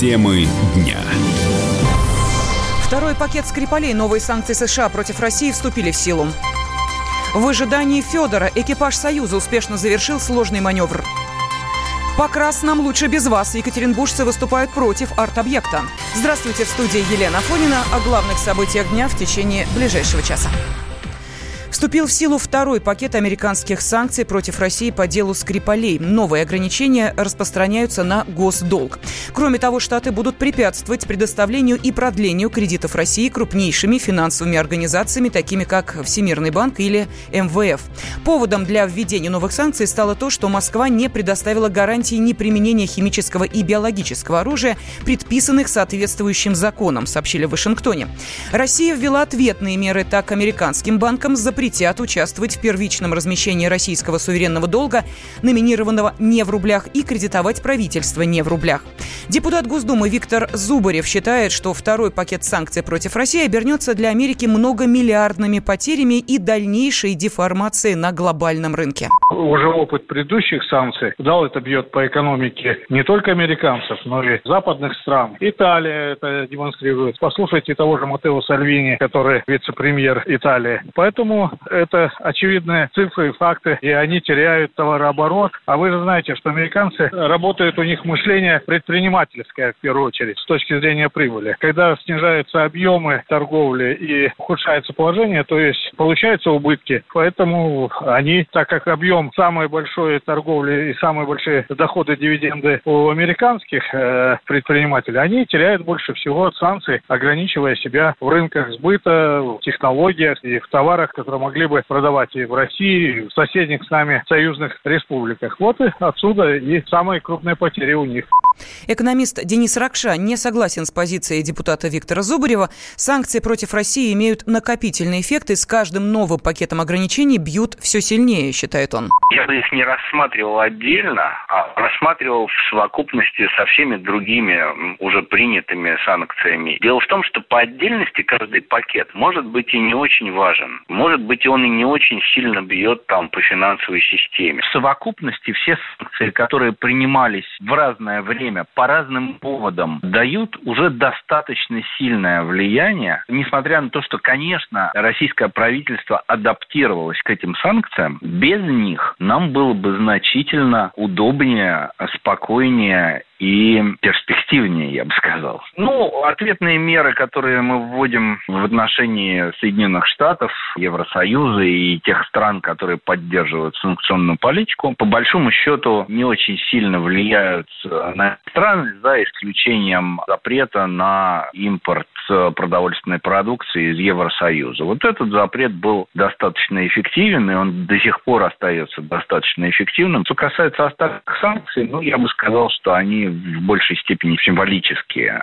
Темы дня. Второй пакет Скрипалей новые санкции США против России вступили в силу. В ожидании Федора экипаж «Союза» успешно завершил сложный маневр. Покрас нам лучше без вас. Екатеринбуржцы выступают против арт-объекта. Здравствуйте, в студии Елена Фонина о главных событиях дня в течение ближайшего часа. Вступил в силу второй пакет американских санкций против России по делу Скрипалей. Новые ограничения распространяются на госдолг. Кроме того, Штаты будут препятствовать предоставлению и продлению кредитов России крупнейшими финансовыми организациями, такими как Всемирный банк или МВФ. Поводом для введения новых санкций стало то, что Москва не предоставила гарантии неприменения химического и биологического оружия, предписанных соответствующим законом, сообщили в Вашингтоне. Россия ввела ответные меры так американским банкам, запретив запретят участвовать в первичном размещении российского суверенного долга, номинированного не в рублях, и кредитовать правительство не в рублях. Депутат Госдумы Виктор Зубарев считает, что второй пакет санкций против России обернется для Америки многомиллиардными потерями и дальнейшей деформацией на глобальном рынке. Уже опыт предыдущих санкций дал это бьет по экономике не только американцев, но и западных стран. Италия это демонстрирует. Послушайте того же Матео Сальвини, который вице-премьер Италии. Поэтому это очевидные цифры и факты, и они теряют товарооборот. А вы же знаете, что американцы, работают у них мышление предпринимательское, в первую очередь, с точки зрения прибыли. Когда снижаются объемы торговли и ухудшается положение, то есть получаются убытки. Поэтому они, так как объем самой большой торговли и самые большие доходы дивиденды у американских э, предпринимателей, они теряют больше всего от санкций, ограничивая себя в рынках сбыта, в технологиях и в товарах, которые могли бы продавать и в России, и в соседних с нами союзных республиках. Вот и отсюда и самые крупные потери у них. Экономист Денис Ракша не согласен с позицией депутата Виктора Зубарева. Санкции против России имеют накопительный эффект и с каждым новым пакетом ограничений бьют все сильнее, считает он. Я бы их не рассматривал отдельно, а рассматривал в совокупности со всеми другими уже принятыми санкциями. Дело в том, что по отдельности каждый пакет может быть и не очень важен. Может быть, он и не очень сильно бьет там по финансовой системе. В совокупности все санкции, которые принимались в разное время по разным поводам, дают уже достаточно сильное влияние, несмотря на то, что, конечно, российское правительство адаптировалось к этим санкциям, без них нам было бы значительно удобнее, спокойнее и перспективнее, я бы сказал. Ну, ответные меры, которые мы вводим в отношении Соединенных Штатов, Евросоюза и тех стран, которые поддерживают санкционную политику, по большому счету не очень сильно влияют на страны, за исключением запрета на импорт продовольственной продукции из Евросоюза. Вот этот запрет был достаточно эффективен, и он до сих пор остается достаточно эффективным. Что касается остальных санкций, ну, я бы сказал, что они в большей степени символические.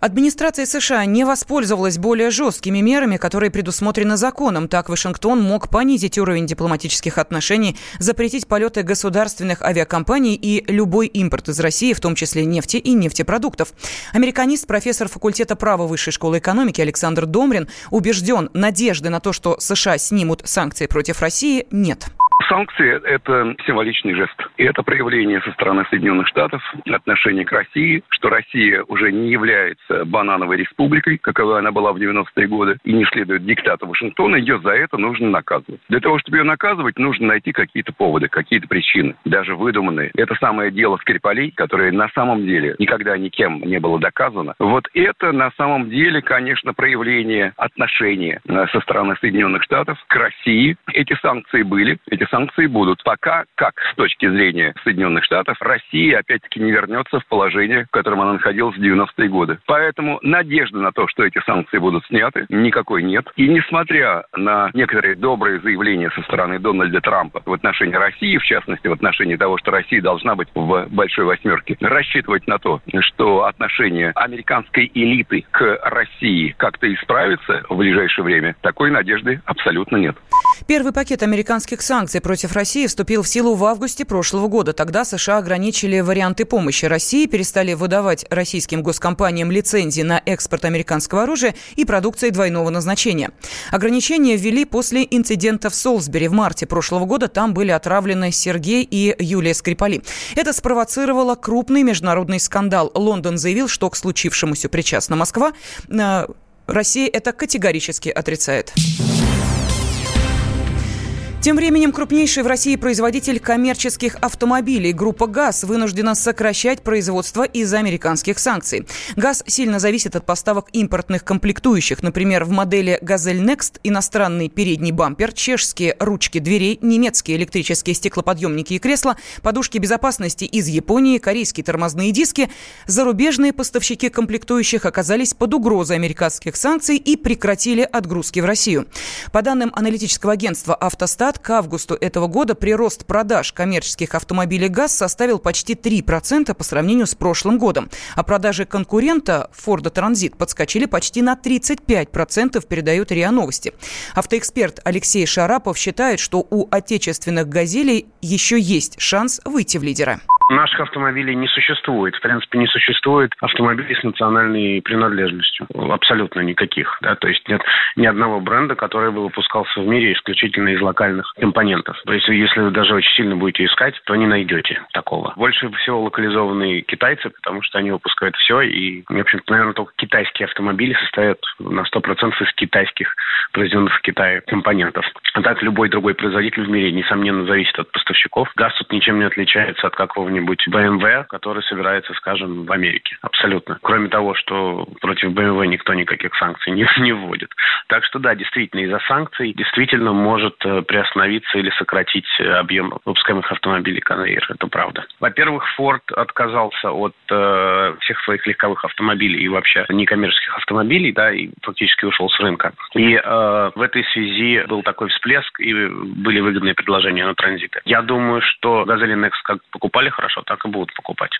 Администрация США не воспользовалась более жесткими мерами, которые предусмотрены законом. Так Вашингтон мог понизить уровень дипломатических отношений, запретить полеты государственных авиакомпаний и любой импорт из России, в том числе нефти и нефтепродуктов. Американист, профессор факультета права Высшей школы экономики Александр Домрин убежден, надежды на то, что США снимут санкции против России, нет. Санкции – это символичный жест. И это проявление со стороны Соединенных Штатов отношения к России, что Россия уже не является банановой республикой, каковой она была в 90-е годы, и не следует диктату Вашингтона, ее за это нужно наказывать. Для того, чтобы ее наказывать, нужно найти какие-то поводы, какие-то причины, даже выдуманные. Это самое дело Скрипалей, которое на самом деле никогда никем не было доказано. Вот это на самом деле, конечно, проявление отношения э, со стороны Соединенных Штатов к России. Эти санкции были, эти санкции будут. Пока, как с точки зрения Соединенных Штатов, Россия опять-таки не вернется в положение, в котором она находилась в 90-е годы. Поэтому надежды на то, что эти санкции будут сняты, никакой нет. И несмотря на некоторые добрые заявления со стороны Дональда Трампа в отношении России, в частности, в отношении того, что Россия должна быть в большой восьмерке, рассчитывать на то, что отношение американской элиты к России как-то исправится в ближайшее время, такой надежды абсолютно нет. Первый пакет американских санкций против России вступил в силу в августе прошлого года. Тогда США ограничили варианты помощи России, перестали выдавать российским госкомпаниям лицензии на экспорт американского оружия и продукции двойного назначения. Ограничения ввели после инцидента в Солсбери в марте прошлого года. Там были отравлены Сергей и Юлия Скрипали. Это спровоцировало крупный международный скандал. Лондон заявил, что к случившемуся причастна Москва. Э, Россия это категорически отрицает. Тем временем крупнейший в России производитель коммерческих автомобилей группа ГАЗ вынуждена сокращать производство из-за американских санкций. ГАЗ сильно зависит от поставок импортных комплектующих. Например, в модели «Газель Next» иностранный передний бампер, чешские ручки дверей, немецкие электрические стеклоподъемники и кресла, подушки безопасности из Японии, корейские тормозные диски. Зарубежные поставщики комплектующих оказались под угрозой американских санкций и прекратили отгрузки в Россию. По данным аналитического агентства «Автостат», результат к августу этого года прирост продаж коммерческих автомобилей ГАЗ составил почти 3% по сравнению с прошлым годом. А продажи конкурента Форда Транзит подскочили почти на 35%, передают РИА Новости. Автоэксперт Алексей Шарапов считает, что у отечественных «Газелей» еще есть шанс выйти в лидеры. Наших автомобилей не существует. В принципе, не существует автомобилей с национальной принадлежностью. Абсолютно никаких. Да? То есть нет ни одного бренда, который бы выпускался в мире исключительно из локальных компонентов. То есть если вы даже очень сильно будете искать, то не найдете такого. Больше всего локализованные китайцы, потому что они выпускают все. И, в общем-то, наверное, только китайские автомобили состоят на 100% из китайских произведенных в Китае компонентов. А так любой другой производитель в мире, несомненно, зависит от поставщиков. Газ тут ничем не отличается от какого-нибудь какой-нибудь BMW, который собирается, скажем, в Америке. Абсолютно. Кроме того, что против BMW никто никаких санкций не, не вводит. Так что да, действительно, из-за санкций действительно может э, приостановиться или сократить объем выпускаемых автомобилей конвейер. Это правда. Во-первых, Ford отказался от э, всех своих легковых автомобилей и вообще некоммерческих автомобилей, да, и фактически ушел с рынка. И э, в этой связи был такой всплеск и были выгодные предложения на транзиты. Я думаю, что Газели Next как покупали хорошо, хорошо, так и будут покупать.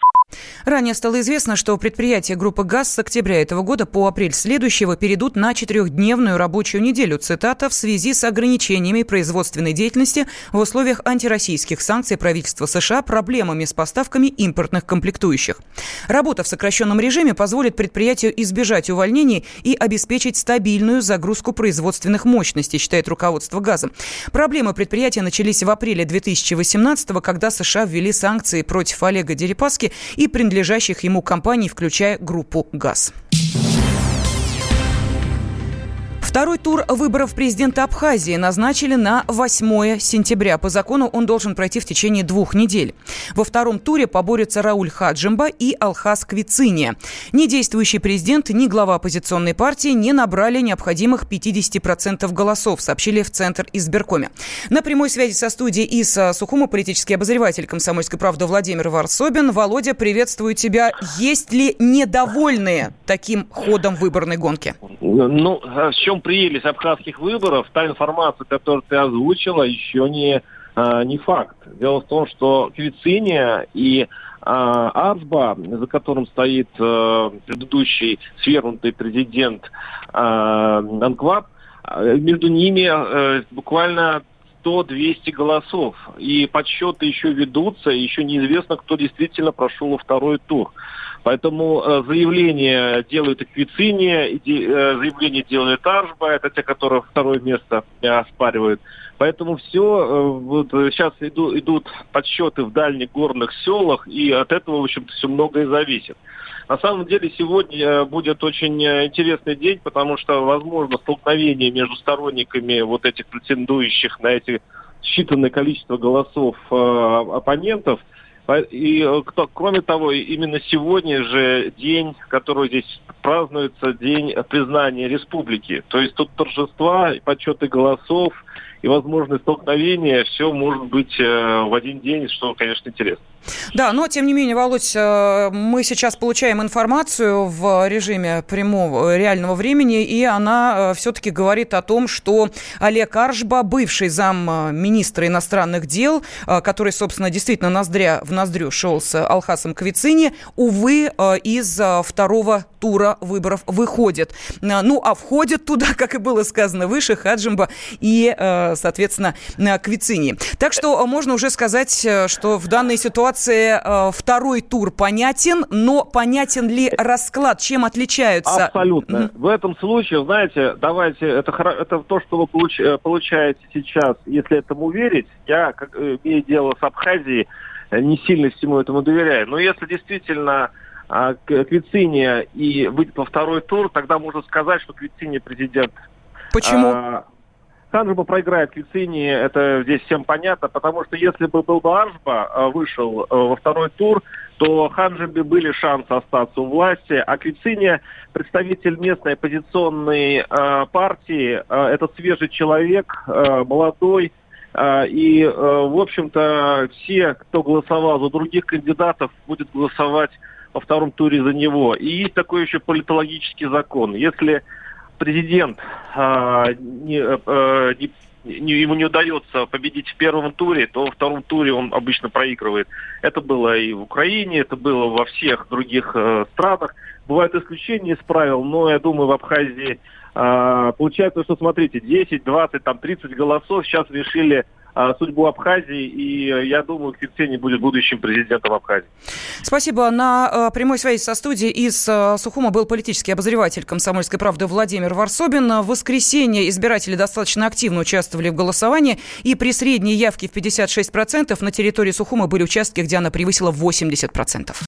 Ранее стало известно, что предприятия группы ГАЗ с октября этого года по апрель следующего перейдут на четырехдневную рабочую неделю. Цитата в связи с ограничениями производственной деятельности в условиях антироссийских санкций правительства США проблемами с поставками импортных комплектующих. Работа в сокращенном режиме позволит предприятию избежать увольнений и обеспечить стабильную загрузку производственных мощностей, считает руководство ГАЗа. Проблемы предприятия начались в апреле 2018 когда США ввели санкции против Олега Дерипаски и принадлежащих ему компаний, включая группу «ГАЗ». Второй тур выборов президента Абхазии назначили на 8 сентября. По закону он должен пройти в течение двух недель. Во втором туре поборются Рауль Хаджимба и Алхаз Квициния. Ни действующий президент, ни глава оппозиционной партии не набрали необходимых 50% голосов, сообщили в Центр избиркоме. На прямой связи со студией из Сухума политический обозреватель «Комсомольской правды» Владимир Варсобин. Володя, приветствую тебя. Есть ли недовольные таким ходом выборной гонки? Ну, в чем прелесть абхазских выборов, та информация, которую ты озвучила, еще не, а, не факт. Дело в том, что Квициния и а, Арсба, за которым стоит а, предыдущий свергнутый президент а, Анкваб, а, между ними а, буквально 100-200 голосов. И подсчеты еще ведутся, еще неизвестно, кто действительно прошел второй тур. Поэтому э, заявление делают Эквициния, э, заявление делает Аржба, это те, которые второе место э, оспаривают. Поэтому все, вот сейчас иду, идут подсчеты в дальних горных селах, и от этого, в общем-то, все многое зависит. На самом деле сегодня будет очень интересный день, потому что, возможно, столкновение между сторонниками вот этих претендующих на эти считанное количество голосов э, оппонентов. И, кто, кроме того, именно сегодня же день, который здесь празднуется, день признания республики. То есть тут торжества, подсчеты голосов, и возможные столкновения, все может быть э, в один день, что, конечно, интересно. Да, но тем не менее, Володь, э, мы сейчас получаем информацию в режиме прямого реального времени, и она э, все-таки говорит о том, что Олег Аршба, бывший зам министра иностранных дел, который, собственно, действительно ноздря в ноздрю шел с Алхасом Квицини, увы, из второго тура выборов выходит. Ну, а входит туда, как и было сказано выше, Хаджимба и соответственно, Квицини. Так что можно уже сказать, что в данной ситуации второй тур понятен, но понятен ли расклад, чем отличаются? Абсолютно. Mm-hmm. В этом случае, знаете, давайте, это, это то, что вы получ, получаете сейчас, если этому верить. Я, как, имея дело с Абхазией, не сильно всему этому доверяю. Но если действительно а, Квициния и выйдет во второй тур, тогда можно сказать, что Квициния президент. Почему? А, Ханжба проиграет Квицини, это здесь всем понятно, потому что если бы был бы Аржба а, вышел а, во второй тур, то Ханжибе были шансы остаться у власти, а Квицини представитель местной оппозиционной э, партии, э, это свежий человек, э, молодой, а, и, э, в общем-то, все, кто голосовал за других кандидатов, будет голосовать во втором туре за него. И есть такой еще политологический закон. Если президент а, не, э, не, ему не удается победить в первом туре, то во втором туре он обычно проигрывает. Это было и в Украине, это было во всех других э, странах. Бывают исключения из правил, но я думаю, в Абхазии а, получается, что, смотрите, 10, 20, там 30 голосов сейчас решили судьбу Абхазии, и э, я думаю, Квицени будет будущим президентом Абхазии. Спасибо. На э, прямой связи со студией из э, Сухума был политический обозреватель «Комсомольской правды» Владимир Варсобин. В воскресенье избиратели достаточно активно участвовали в голосовании, и при средней явке в 56% на территории Сухума были участки, где она превысила 80%.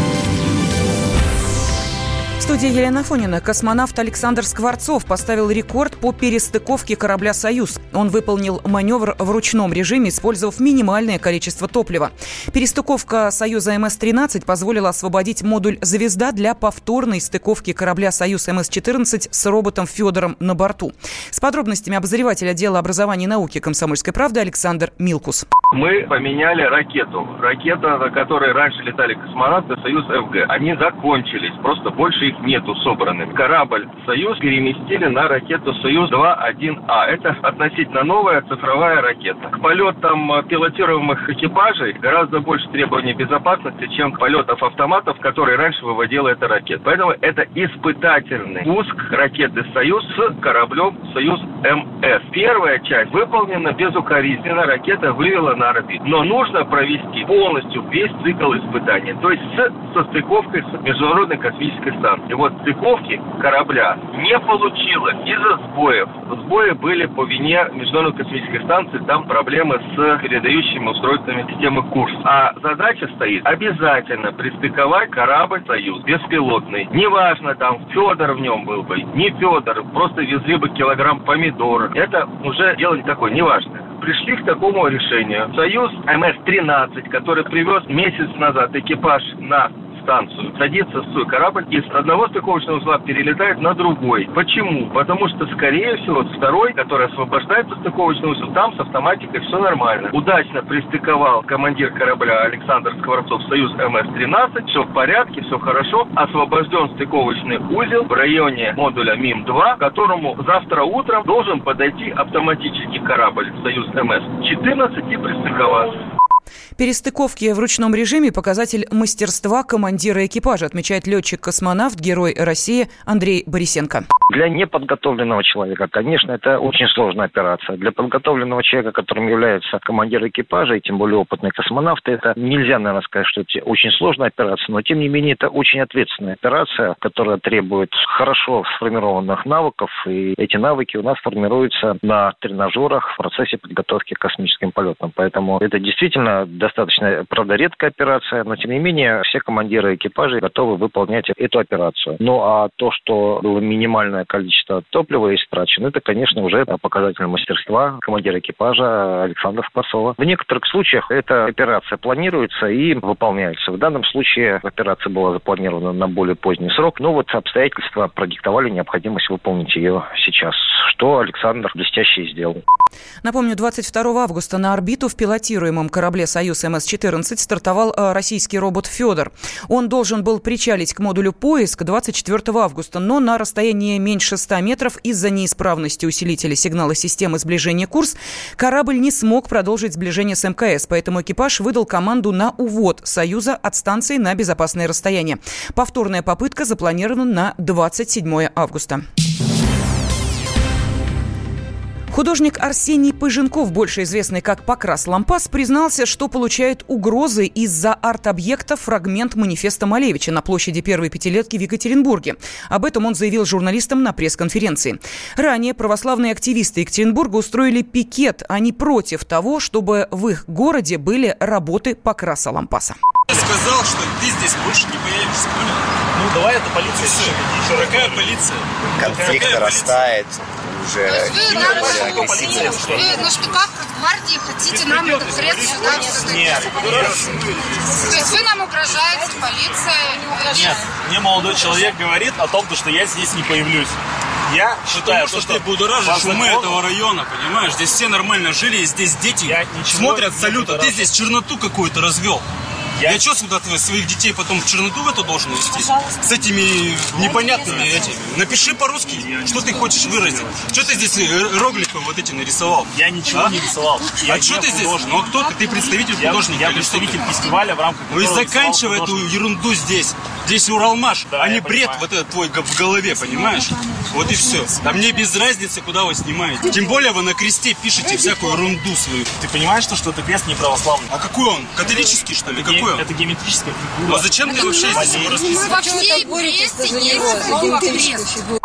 студии Елена Фонина. Космонавт Александр Скворцов поставил рекорд по перестыковке корабля «Союз». Он выполнил маневр в ручном режиме, использовав минимальное количество топлива. Перестыковка «Союза МС-13» позволила освободить модуль «Звезда» для повторной стыковки корабля «Союз МС-14» с роботом Федором на борту. С подробностями обозреватель отдела образования и науки «Комсомольской правды» Александр Милкус. Мы поменяли ракету. Ракета, на которой раньше летали космонавты «Союз ФГ». Они закончились, просто больше их нету собранным. Корабль «Союз» переместили на ракету «Союз-2-1А». Это относительно новая цифровая ракета. К полетам пилотируемых экипажей гораздо больше требований безопасности, чем полетов автоматов, которые раньше выводила эта ракета. Поэтому это испытательный пуск ракеты «Союз» с кораблем «Союз-МС». Первая часть выполнена безукоризненно, ракета вывела на орбиту. Но нужно провести полностью весь цикл испытаний, то есть с состыковкой с Международной космической станцией. Вот стыковки корабля не получилось из-за сбоев. Сбои были по вине Международной космической станции, там проблемы с передающими устройствами системы курс. А задача стоит обязательно пристыковать корабль «Союз» беспилотный. Неважно, там Федор в нем был бы, не Федор, просто везли бы килограмм помидоров. Это уже дело не такое, неважно пришли к такому решению. Союз МС-13, который привез месяц назад экипаж на станцию, садится в свой корабль и с одного стыковочного узла перелетает на другой. Почему? Потому что, скорее всего, второй, который освобождается стыковочный узел, там с автоматикой все нормально. Удачно пристыковал командир корабля Александр Скворцов Союз МС-13, все в порядке, все хорошо. Освобожден стыковочный узел в районе модуля МИМ-2, которому завтра утром должен подойти автоматический корабль Союз МС-14 и пристыковаться. Перестыковки в ручном режиме – показатель мастерства командира экипажа, отмечает летчик-космонавт, герой России Андрей Борисенко. Для неподготовленного человека, конечно, это очень сложная операция. Для подготовленного человека, которым является командир экипажа, и тем более опытный космонавт, это нельзя, наверное, сказать, что это очень сложная операция, но тем не менее это очень ответственная операция, которая требует хорошо сформированных навыков, и эти навыки у нас формируются на тренажерах в процессе подготовки к космическим полетам. Поэтому это действительно достаточно, правда, редкая операция, но тем не менее все командиры экипажей готовы выполнять эту операцию. Ну а то, что было минимальное количество топлива истрачено, это, конечно, уже показатель мастерства командира экипажа Александра Скворцова. В некоторых случаях эта операция планируется и выполняется. В данном случае операция была запланирована на более поздний срок, но вот обстоятельства продиктовали необходимость выполнить ее сейчас, что Александр блестяще сделал. Напомню, 22 августа на орбиту в пилотируемом корабле «Союз» «Союз МС-14» стартовал э, российский робот «Федор». Он должен был причалить к модулю «Поиск» 24 августа, но на расстоянии меньше 100 метров из-за неисправности усилителя сигнала системы сближения «Курс» корабль не смог продолжить сближение с МКС, поэтому экипаж выдал команду на увод «Союза» от станции на безопасное расстояние. Повторная попытка запланирована на 27 августа. Художник Арсений Пыженков, больше известный как Покрас Лампас, признался, что получает угрозы из-за арт-объекта фрагмент манифеста Малевича на площади первой пятилетки в Екатеринбурге. Об этом он заявил журналистам на пресс-конференции. Ранее православные активисты Екатеринбурга устроили пикет. Они против того, чтобы в их городе были работы Покраса Лампаса. Я сказал, что ты здесь больше не появишься, понял? Ну, давай это полиция. Слушай, какая полиция? Конфликт нарастает уже вы нам агрессивно. Вы на штыках гвардии хотите нам этот бред сюда Нет. То есть вы нам угрожаете, полиция Нет, мне молодой человек говорит о том, что я здесь не появлюсь. Я считаю, что, что ты будоражишь умы этого района, понимаешь? Здесь все нормально жили, и здесь дети смотрят салют, а ты здесь черноту какую-то развел. Я, я что сюда своих детей потом в черноту в эту должен вести? Пожалуйста. С этими непонятными этими. Напиши по-русски, что ты хочешь выразить. Что ты здесь э, рогликов вот эти нарисовал? Я ничего а? не рисовал. Я а что ты здесь? Ну а кто ты? Ты представитель я, художника? Я представитель фестиваля в рамках Ну и заканчивай эту ерунду здесь. Здесь Уралмаш, да, а не бред понимаю. вот этот твой в голове, понимаешь? Вот и все. А мне без разницы, куда вы снимаете. Тем более вы на кресте пишете всякую ерунду свою. Ты понимаешь, что, что это крест не православный? А какой он? Католический, что ли? Какой он? Это геометрическая фигура. А зачем ты вообще здесь его расписываешь? Во всей Бресте есть слово крест.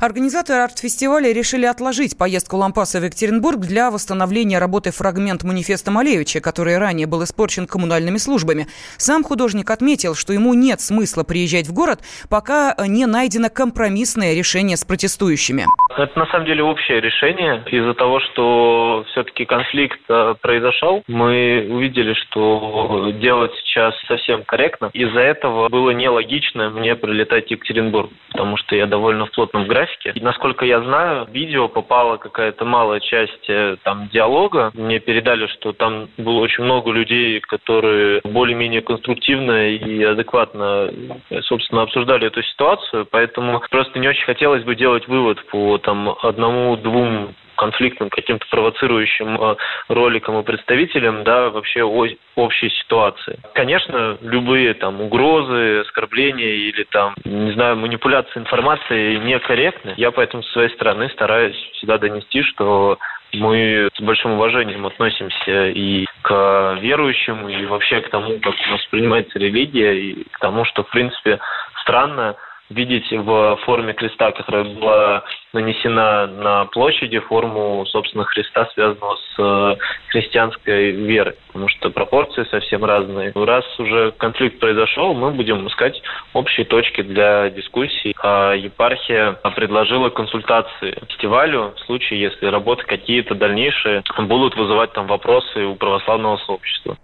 Организаторы арт-фестиваля решили отложить поездку Лампаса в Екатеринбург для восстановления работы фрагмент манифеста Малевича, который ранее был испорчен коммунальными службами. Сам художник отметил, что ему нет смысла приезжать в город, пока не найдено компромиссное решение с протестующими. Это на самом деле общее решение. Из-за того, что все-таки конфликт э, произошел, мы увидели, что делать сейчас совсем корректно. Из-за этого было нелогично мне прилетать в Екатеринбург, потому что я довольно в плотном графике графике. И, насколько я знаю, в видео попала какая-то малая часть э, там диалога. Мне передали, что там было очень много людей, которые более-менее конструктивно и адекватно, э, собственно, обсуждали эту ситуацию. Поэтому просто не очень хотелось бы делать вывод по там одному-двум конфликтным, каким-то провоцирующим э, роликам и представителям, да, вообще общей ситуации. Конечно, любые там угрозы, оскорбления или там, не знаю, манипуляции информацией некорректны. Я поэтому со своей стороны стараюсь всегда донести, что мы с большим уважением относимся и к верующим, и вообще к тому, как у нас принимается религия, и к тому, что, в принципе, странно видеть в форме креста, которая была нанесена на площади, форму, собственно, Христа, связанного с э, христианской верой, потому что пропорции совсем разные. Раз уже конфликт произошел, мы будем искать общие точки для дискуссий. А епархия предложила консультации фестивалю в случае, если работы какие-то дальнейшие будут вызывать там вопросы у православного сообщества.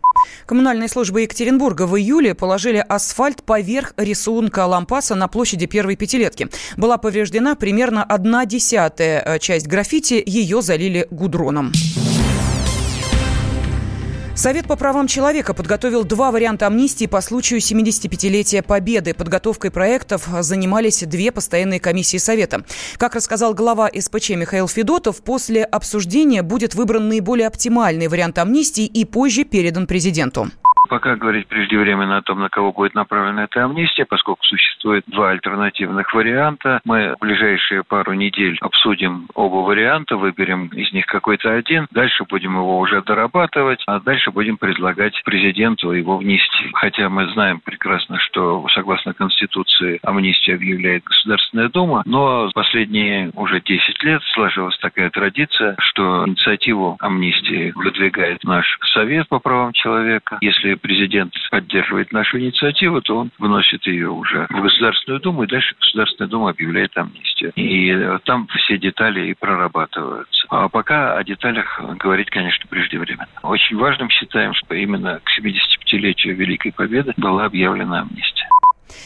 Коммунальные службы Екатеринбурга в июле положили асфальт поверх рисунка лампаса на площади первой пятилетки. Была повреждена примерно одна десятая э, часть граффити, ее залили гудроном. Совет по правам человека подготовил два варианта амнистии по случаю 75-летия Победы. Подготовкой проектов занимались две постоянные комиссии Совета. Как рассказал глава СПЧ Михаил Федотов, после обсуждения будет выбран наиболее оптимальный вариант амнистии и позже передан президенту. Пока говорить преждевременно о том, на кого будет направлена эта амнистия, поскольку существует два альтернативных варианта. Мы в ближайшие пару недель обсудим оба варианта, выберем из них какой-то один. Дальше будем его уже дорабатывать, а дальше будем предлагать президенту его внести. Хотя мы знаем прекрасно, что согласно Конституции амнистию объявляет Государственная Дума, но последние уже 10 лет сложилась такая традиция, что инициативу амнистии выдвигает наш Совет по правам человека. Если президент поддерживает нашу инициативу, то он вносит ее уже в Государственную Думу, и дальше Государственная Дума объявляет амнистию. И э, там все детали и прорабатываются. А пока о деталях говорить, конечно, преждевременно. Очень важным считаем, что именно к 75-летию Великой Победы была объявлена амнистия.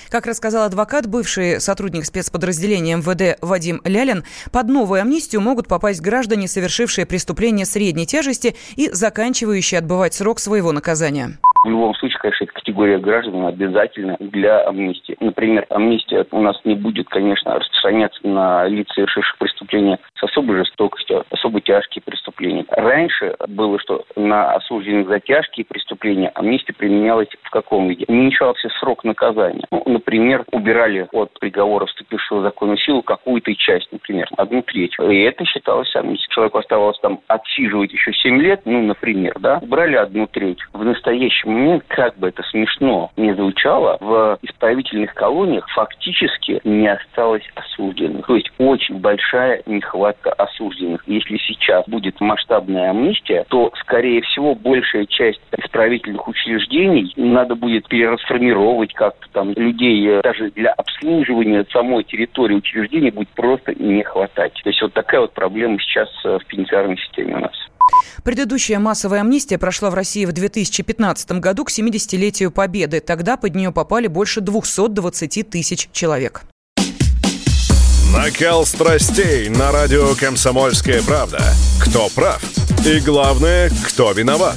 Как рассказал адвокат, бывший сотрудник спецподразделения МВД Вадим Лялин, под новую амнистию могут попасть граждане, совершившие преступления средней тяжести и заканчивающие отбывать срок своего наказания. В любом случае, конечно, эта категория граждан обязательна для амнистии. Например, амнистия у нас не будет, конечно, распространяться на лиц, совершивших преступления с особой жестокостью, особо тяжкие преступления. Раньше было, что на осужденных за тяжкие преступления амнистия применялась в каком виде? Уменьшался срок наказания. Ну, например, убирали от приговора, вступившего в законную силу, какую-то часть, например, одну треть. И это считалось амнистией. Человеку оставалось там отсиживать еще 7 лет, ну, например, да, убрали одну треть. В настоящем момент, как бы это смешно не звучало, в исправительных колониях фактически не осталось осужденных. То есть очень большая нехватка осужденных. Если сейчас будет масштабная амнистия, то, скорее всего, большая часть исправительных учреждений надо будет перетрансформировать как-то там людей э, даже для обслуживания самой территории учреждения будет просто не хватать. То есть вот такая вот проблема сейчас э, в пенитенциарной системе у нас. Предыдущая массовая амнистия прошла в России в 2015 году к 70-летию Победы. Тогда под нее попали больше 220 тысяч человек. Накал страстей на радио «Комсомольская правда». Кто прав? И главное, кто виноват?